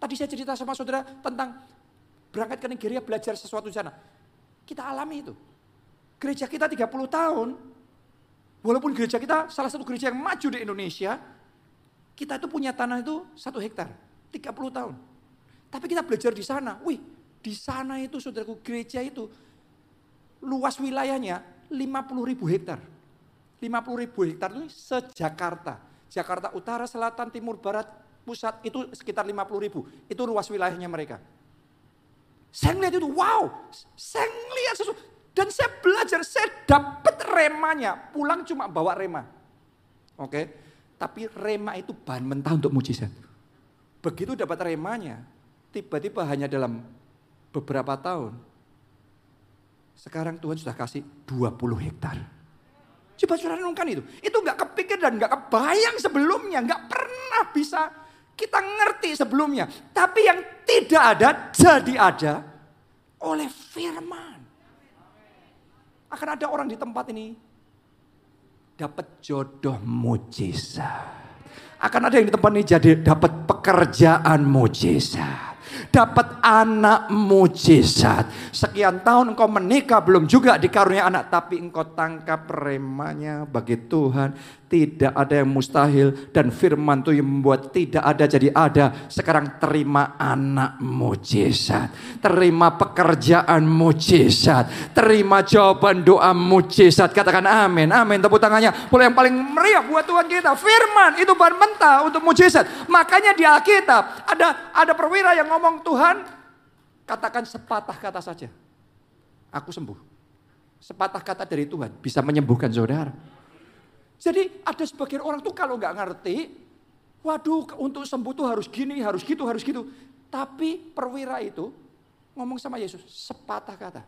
Tadi saya cerita sama saudara tentang berangkat ke Nigeria belajar sesuatu di sana. Kita alami itu. Gereja kita 30 tahun, walaupun gereja kita salah satu gereja yang maju di Indonesia, kita itu punya tanah itu satu hektar, 30 tahun. Tapi kita belajar di sana. Wih, di sana itu saudaraku gereja itu luas wilayahnya 50 ribu hektar. 50 ribu hektar itu sejakarta. Jakarta Utara, Selatan, Timur, Barat, Pusat itu sekitar 50 ribu. Itu luas wilayahnya mereka. Saya ngeliat itu, wow, saya ngeliat sesuatu. Dan saya belajar, saya dapat remanya. Pulang cuma bawa rema. Oke, tapi rema itu bahan mentah untuk mujizat. Begitu dapat remanya, tiba-tiba hanya dalam beberapa tahun, sekarang Tuhan sudah kasih 20 hektar. Coba saudara renungkan itu. Itu nggak kepikir dan nggak kebayang sebelumnya. nggak pernah bisa Kita ngerti sebelumnya. Tapi yang tidak ada jadi ada oleh firman. Akan ada orang di tempat ini dapat jodoh mujizat. Akan ada yang di tempat ini jadi dapat pekerjaan mujizat dapat anak mujizat. Sekian tahun engkau menikah belum juga dikarunia anak, tapi engkau tangkap remanya bagi Tuhan. Tidak ada yang mustahil dan firman itu yang membuat tidak ada jadi ada. Sekarang terima anak mujizat. Terima pekerjaan mujizat. Terima jawaban doa mujizat. Katakan amin. Amin. Tepuk tangannya. Boleh yang paling meriah buat Tuhan kita. Firman itu bahan mentah untuk mujizat. Makanya di Alkitab ada ada perwira yang ngomong Tuhan. Katakan sepatah kata saja. Aku sembuh. Sepatah kata dari Tuhan bisa menyembuhkan saudara. Jadi ada sebagian orang tuh kalau nggak ngerti, waduh untuk sembuh tuh harus gini, harus gitu, harus gitu. Tapi perwira itu ngomong sama Yesus, sepatah kata,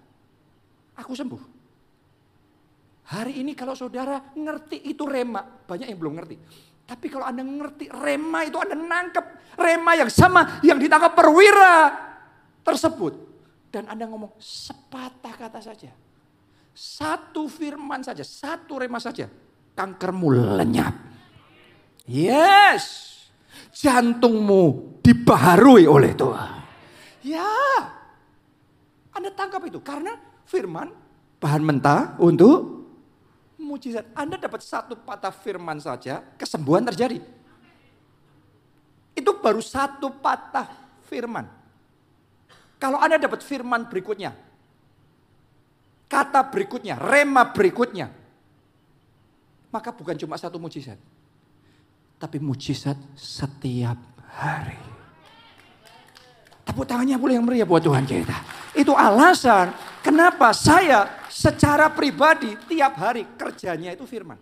aku sembuh. Hari ini kalau saudara ngerti itu rema, banyak yang belum ngerti. Tapi kalau Anda ngerti rema itu Anda nangkep rema yang sama yang ditangkap perwira tersebut. Dan Anda ngomong sepatah kata saja. Satu firman saja, satu rema saja kankermu lenyap. Yes. Jantungmu dibaharui oleh Tuhan. Ya. Anda tangkap itu karena firman bahan mentah untuk mujizat. Anda dapat satu patah firman saja, kesembuhan terjadi. Itu baru satu patah firman. Kalau Anda dapat firman berikutnya, kata berikutnya, rema berikutnya, maka bukan cuma satu mujizat. Tapi mujizat setiap hari. Tepuk tangannya boleh yang meriah buat Tuhan kita. Itu alasan kenapa saya secara pribadi tiap hari kerjanya itu firman.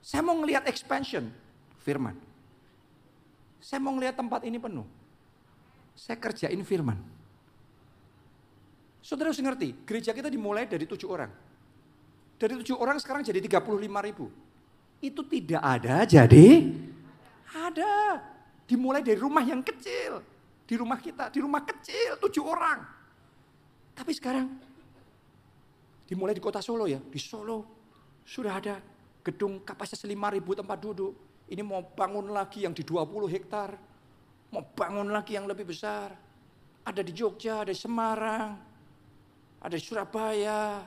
Saya mau ngelihat expansion, firman. Saya mau ngelihat tempat ini penuh. Saya kerjain firman. Saudara harus ngerti, gereja kita dimulai dari tujuh orang. Dari tujuh orang sekarang jadi 35 ribu. Itu tidak ada jadi ada. Dimulai dari rumah yang kecil. Di rumah kita, di rumah kecil tujuh orang. Tapi sekarang dimulai di kota Solo ya. Di Solo sudah ada gedung kapasitas 5 ribu tempat duduk. Ini mau bangun lagi yang di 20 hektar. Mau bangun lagi yang lebih besar. Ada di Jogja, ada di Semarang, ada di Surabaya,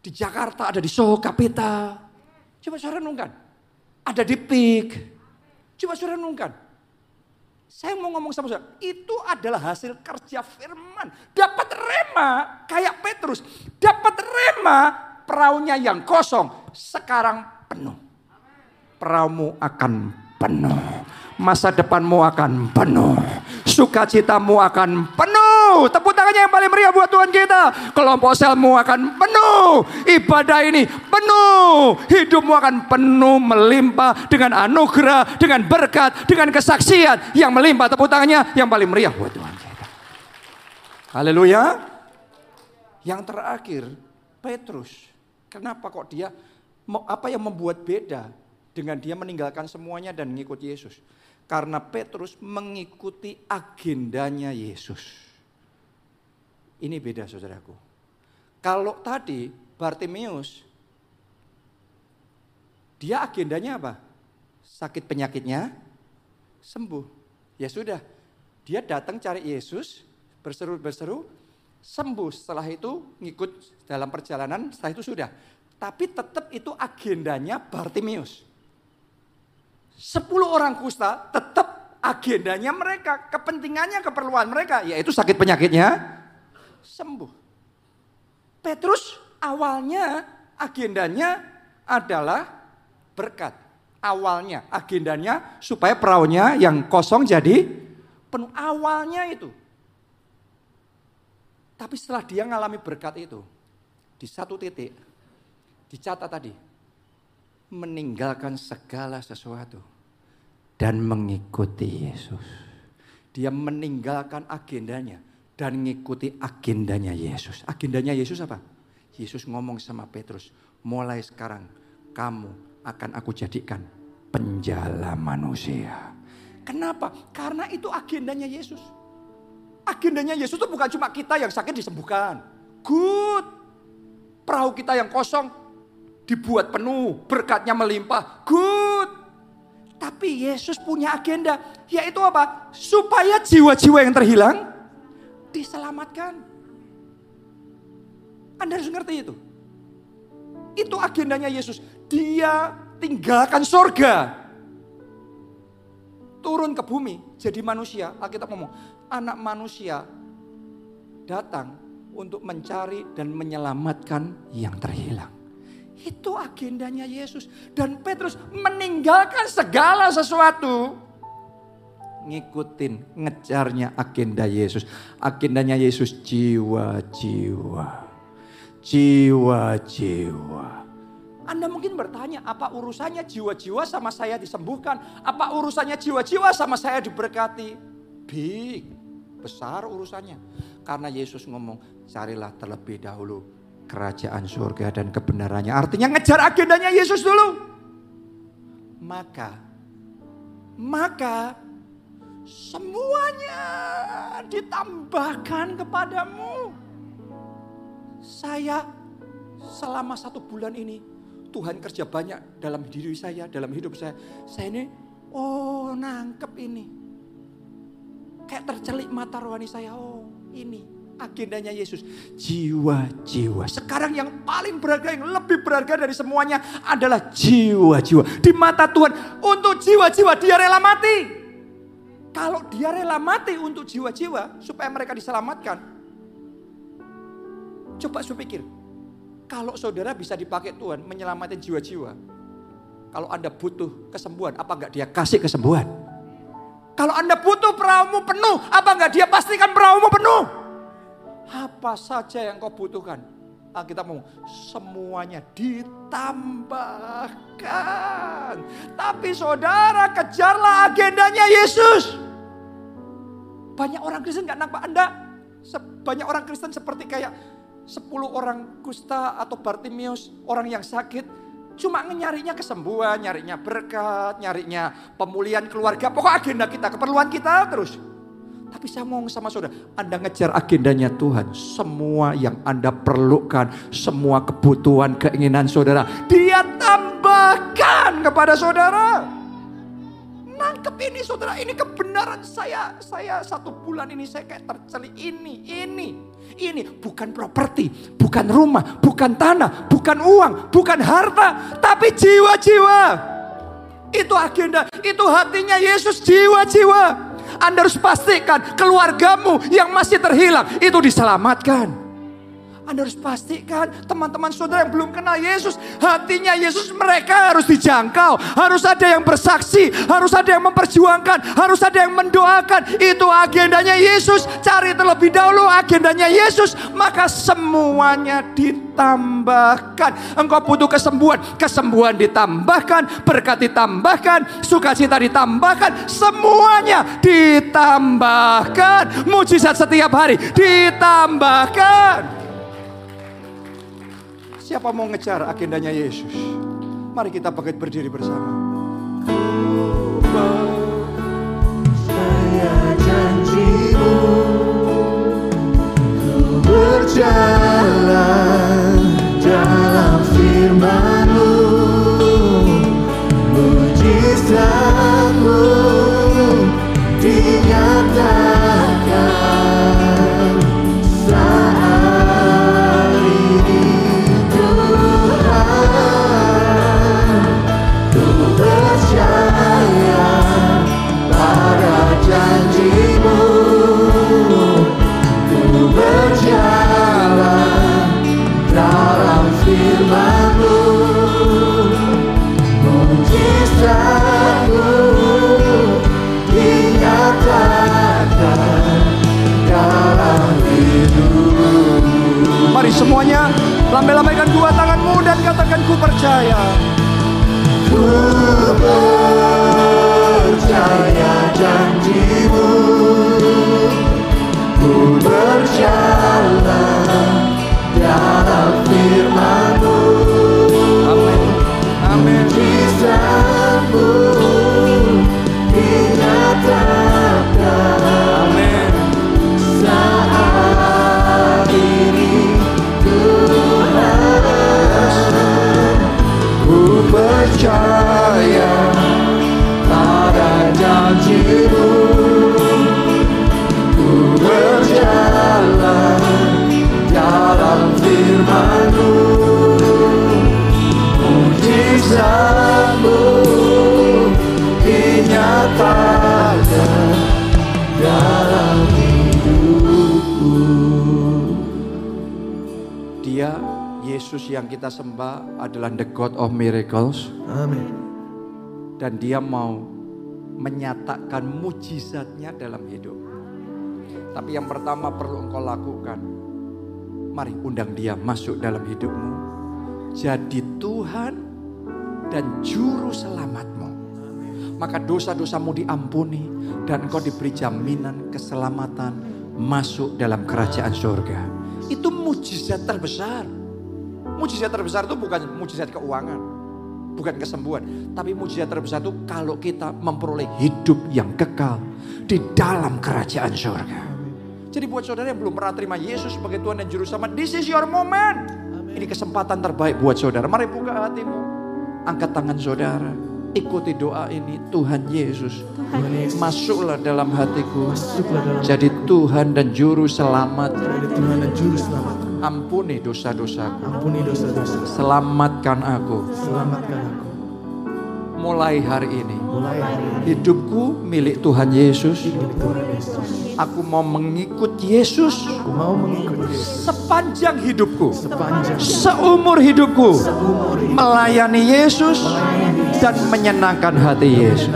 di Jakarta, ada di Soho Kapita. Coba saudara renungkan. Ada di PIK. Coba saudara renungkan. Saya mau ngomong sama saudara, itu adalah hasil kerja firman. Dapat rema kayak Petrus. Dapat rema perahunya yang kosong. Sekarang penuh. Perahumu akan penuh. Masa depanmu akan penuh. Sukacitamu akan penuh. Tepuk tangannya yang paling meriah buat Tuhan kita. Kelompok selmu akan penuh. Ibadah ini penuh. Hidupmu akan penuh melimpah dengan anugerah, dengan berkat, dengan kesaksian yang melimpah. Tepuk tangannya yang paling meriah buat Tuhan kita. Haleluya. Yang terakhir, Petrus. Kenapa kok dia apa yang membuat beda dengan dia meninggalkan semuanya dan mengikuti Yesus? Karena Petrus mengikuti agendanya Yesus. Ini beda saudaraku. Kalau tadi Bartimeus, dia agendanya apa? Sakit penyakitnya sembuh. Ya sudah, dia datang cari Yesus, berseru-berseru, sembuh. Setelah itu ngikut dalam perjalanan, setelah itu sudah. Tapi tetap itu agendanya Bartimeus. Sepuluh orang kusta tetap agendanya mereka, kepentingannya, keperluan mereka, yaitu sakit penyakitnya sembuh. Petrus awalnya agendanya adalah berkat. Awalnya agendanya supaya perahunya yang kosong jadi penuh. Awalnya itu. Tapi setelah dia mengalami berkat itu, di satu titik, dicatat tadi, meninggalkan segala sesuatu dan mengikuti Yesus. Dia meninggalkan agendanya dan mengikuti agendanya Yesus. Agendanya Yesus apa? Yesus ngomong sama Petrus, mulai sekarang kamu akan aku jadikan penjala manusia. Kenapa? Karena itu agendanya Yesus. Agendanya Yesus itu bukan cuma kita yang sakit disembuhkan. Good. Perahu kita yang kosong dibuat penuh, berkatnya melimpah. Good. Tapi Yesus punya agenda, yaitu apa? Supaya jiwa-jiwa yang terhilang diselamatkan. Anda harus ngerti itu. Itu agendanya Yesus. Dia tinggalkan surga. Turun ke bumi jadi manusia. Alkitab ngomong, anak manusia datang untuk mencari dan menyelamatkan yang terhilang. Itu agendanya Yesus. Dan Petrus meninggalkan segala sesuatu. Ngikutin, ngejarnya agenda Yesus. Agendanya Yesus jiwa-jiwa. Jiwa-jiwa. Anda mungkin bertanya, apa urusannya jiwa-jiwa sama saya disembuhkan? Apa urusannya jiwa-jiwa sama saya diberkati? Big, besar urusannya. Karena Yesus ngomong, carilah terlebih dahulu kerajaan surga dan kebenarannya. Artinya ngejar agendanya Yesus dulu. Maka, maka semuanya ditambahkan kepadamu. Saya selama satu bulan ini Tuhan kerja banyak dalam diri saya, dalam hidup saya. Saya ini, oh nangkep ini. Kayak tercelik mata rohani saya, oh ini agendanya Yesus. Jiwa-jiwa. Sekarang yang paling berharga, yang lebih berharga dari semuanya adalah jiwa-jiwa. Di mata Tuhan, untuk jiwa-jiwa dia rela mati. Kalau dia rela mati untuk jiwa-jiwa, supaya mereka diselamatkan. Coba saya pikir, kalau saudara bisa dipakai Tuhan menyelamatkan jiwa-jiwa. Kalau Anda butuh kesembuhan, apa enggak dia kasih kesembuhan? Kalau Anda butuh perahumu penuh, apa enggak dia pastikan perahumu penuh? Apa saja yang kau butuhkan. Kita ngomong semuanya ditambahkan. Tapi saudara kejarlah agendanya Yesus. Banyak orang Kristen nggak nampak Anda. Banyak orang Kristen seperti kayak 10 orang kusta atau Bartimius, orang yang sakit. Cuma nyarinya kesembuhan, nyarinya berkat, nyarinya pemulihan keluarga. Pokok agenda kita, keperluan kita terus. Tapi saya mau sama saudara, Anda ngejar agendanya Tuhan. Semua yang Anda perlukan, semua kebutuhan, keinginan saudara, dia tambahkan kepada saudara. Nangkep ini saudara, ini kebenaran saya. Saya satu bulan ini saya kayak tercelik ini, ini. Ini bukan properti, bukan rumah, bukan tanah, bukan uang, bukan harta, tapi jiwa-jiwa. Itu agenda, itu hatinya Yesus jiwa-jiwa. Anda harus pastikan keluargamu yang masih terhilang itu diselamatkan. Anda harus pastikan teman-teman saudara yang belum kenal Yesus, hatinya Yesus mereka harus dijangkau. Harus ada yang bersaksi, harus ada yang memperjuangkan, harus ada yang mendoakan. Itu agendanya Yesus. Cari terlebih dahulu agendanya Yesus, maka semuanya ditambahkan. Engkau butuh kesembuhan, kesembuhan ditambahkan, berkat ditambahkan, sukacita ditambahkan, semuanya ditambahkan. Mujizat setiap hari ditambahkan. Siapa mau ngejar agendanya Yesus? Mari kita pakai berdiri bersama. Saya janjimu Ku berjalan dalam firmanmu Mujizatmu lambai-lambaikan dua tanganmu dan katakan ku percaya. Ku percaya janjimu Ku berjalan dalam firmanmu Amin. Amin. Miracles Amin. dan dia mau menyatakan mujizatnya dalam hidup. Tapi yang pertama perlu engkau lakukan, mari undang dia masuk dalam hidupmu. Jadi Tuhan dan juru selamatmu. Maka dosa-dosamu diampuni dan engkau diberi jaminan keselamatan masuk dalam kerajaan surga. Itu mujizat terbesar. Mujizat terbesar itu bukan mujizat keuangan, bukan kesembuhan, tapi mujizat terbesar itu kalau kita memperoleh hidup yang kekal di dalam kerajaan surga. Jadi buat saudara yang belum pernah terima Yesus sebagai Tuhan dan Juru Selamat, this is your moment. Ini kesempatan terbaik buat saudara. Mari buka hatimu, angkat tangan saudara, ikuti doa ini. Tuhan Yesus, Tuhan Yesus. masuklah dalam hatiku, Masuklah dalam jadi Tuhan dan Juru Selamat. Jadi Tuhan dan Juru Selamat. Ampuni dosa-dosaku, Ampuni dosa-dosa. selamatkan aku. Selamatkan aku. Mulai hari ini, Mulai hari ini. hidupku milik Tuhan Yesus. Milik Tuhan Yesus. Aku mau mengikut Yesus Aku mau mengikut Yesus. sepanjang hidupku, Sepanjang seumur hidupku, umur hidup. melayani Yesus dan menyenangkan hati Yesus.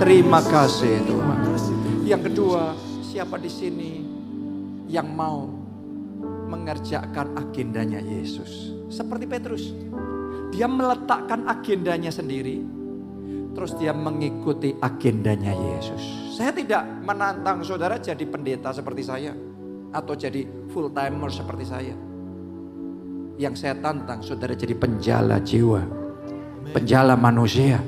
Terima kasih Tuhan. Yang kedua, siapa di sini yang mau mengerjakan agendanya Yesus? Seperti Petrus. Dia meletakkan agendanya sendiri, terus dia mengikuti agendanya Yesus. Saya tidak menantang saudara jadi pendeta seperti saya atau jadi full timer seperti saya. Yang saya tantang saudara jadi penjala jiwa, penjala manusia.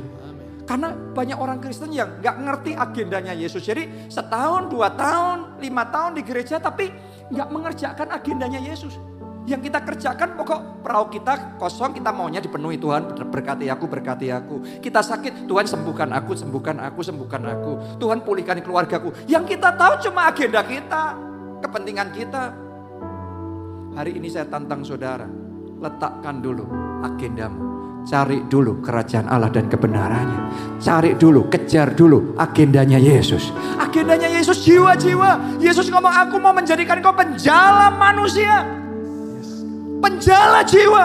Karena banyak orang Kristen yang nggak ngerti agendanya Yesus. Jadi setahun, dua tahun, lima tahun di gereja tapi nggak mengerjakan agendanya Yesus. Yang kita kerjakan pokok perahu kita kosong, kita maunya dipenuhi Tuhan berkati aku, berkati aku. Kita sakit, Tuhan sembuhkan aku, sembuhkan aku, sembuhkan aku. Tuhan pulihkan keluargaku. Yang kita tahu cuma agenda kita, kepentingan kita. Hari ini saya tantang saudara, letakkan dulu agendamu. Cari dulu kerajaan Allah dan kebenarannya. Cari dulu, kejar dulu agendanya Yesus. Agendanya Yesus jiwa-jiwa. Yesus ngomong aku mau menjadikan kau penjala manusia. Penjala jiwa.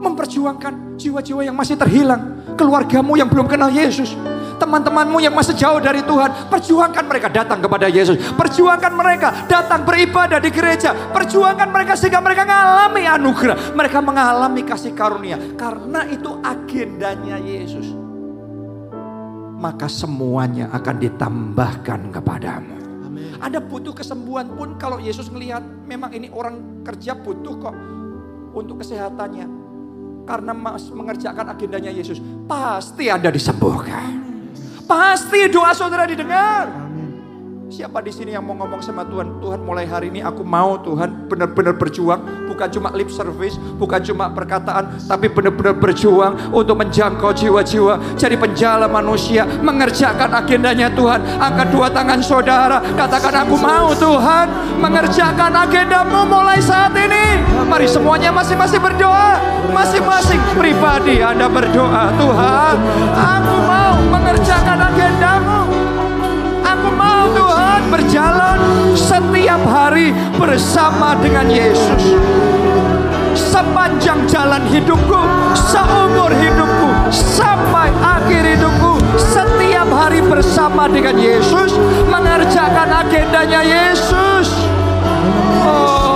Memperjuangkan jiwa-jiwa yang masih terhilang. Keluargamu yang belum kenal Yesus. Teman-temanmu yang masih jauh dari Tuhan. Perjuangkan mereka datang kepada Yesus. Perjuangkan mereka datang beribadah di gereja. Perjuangkan mereka sehingga mereka mengalami anugerah. Mereka mengalami kasih karunia. Karena itu agendanya Yesus. Maka semuanya akan ditambahkan kepadamu. Ada butuh kesembuhan pun kalau Yesus melihat memang ini orang kerja butuh kok untuk kesehatannya. Karena mengerjakan agendanya Yesus, pasti Anda disembuhkan. Pasti doa saudara didengar. Siapa di sini yang mau ngomong sama Tuhan? Tuhan mulai hari ini aku mau Tuhan benar-benar berjuang. Bukan cuma lip service, bukan cuma perkataan. Tapi benar-benar berjuang untuk menjangkau jiwa-jiwa. Jadi penjala manusia, mengerjakan agendanya Tuhan. Angkat dua tangan saudara, katakan aku mau Tuhan. Mengerjakan agendamu mulai saat ini. Mari semuanya masing-masing berdoa. Masing-masing pribadi Anda berdoa. Tuhan, aku mau mengerjakan agendamu. Aku mau Tuhan berjalan setiap hari bersama dengan Yesus. Sepanjang jalan hidupku, seumur hidupku, sampai akhir hidupku. Setiap hari bersama dengan Yesus, mengerjakan agendanya Yesus. Oh,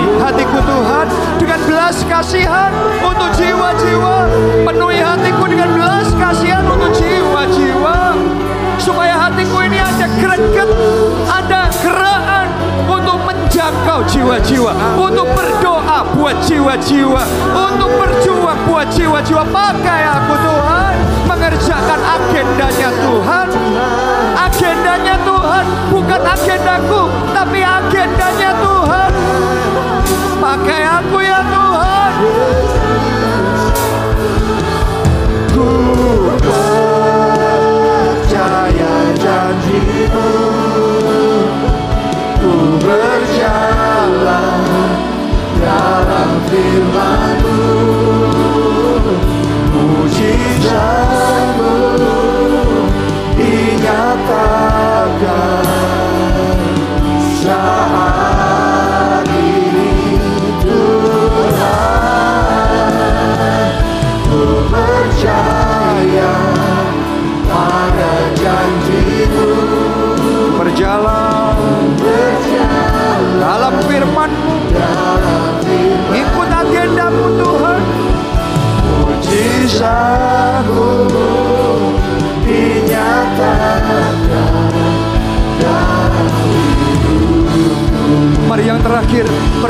penuhi hatiku Tuhan dengan belas kasihan untuk jiwa-jiwa. Penuhi hatiku dengan belas kasihan untuk jiwa-jiwa supaya hatiku ini ada greget, ada gerakan untuk menjangkau jiwa-jiwa, untuk berdoa buat jiwa-jiwa, untuk berjuang buat jiwa-jiwa. Pakai aku Tuhan, mengerjakan agendanya Tuhan, agendanya Tuhan, bukan agendaku, tapi agendanya Tuhan. Pakai aku ya Tuhan. percaya janjimu Ku berjalan dalam firmanmu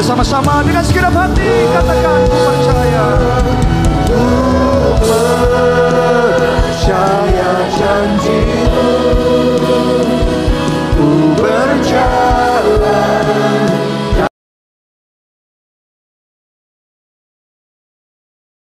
bersama-sama dengan segenap hati katakan percaya.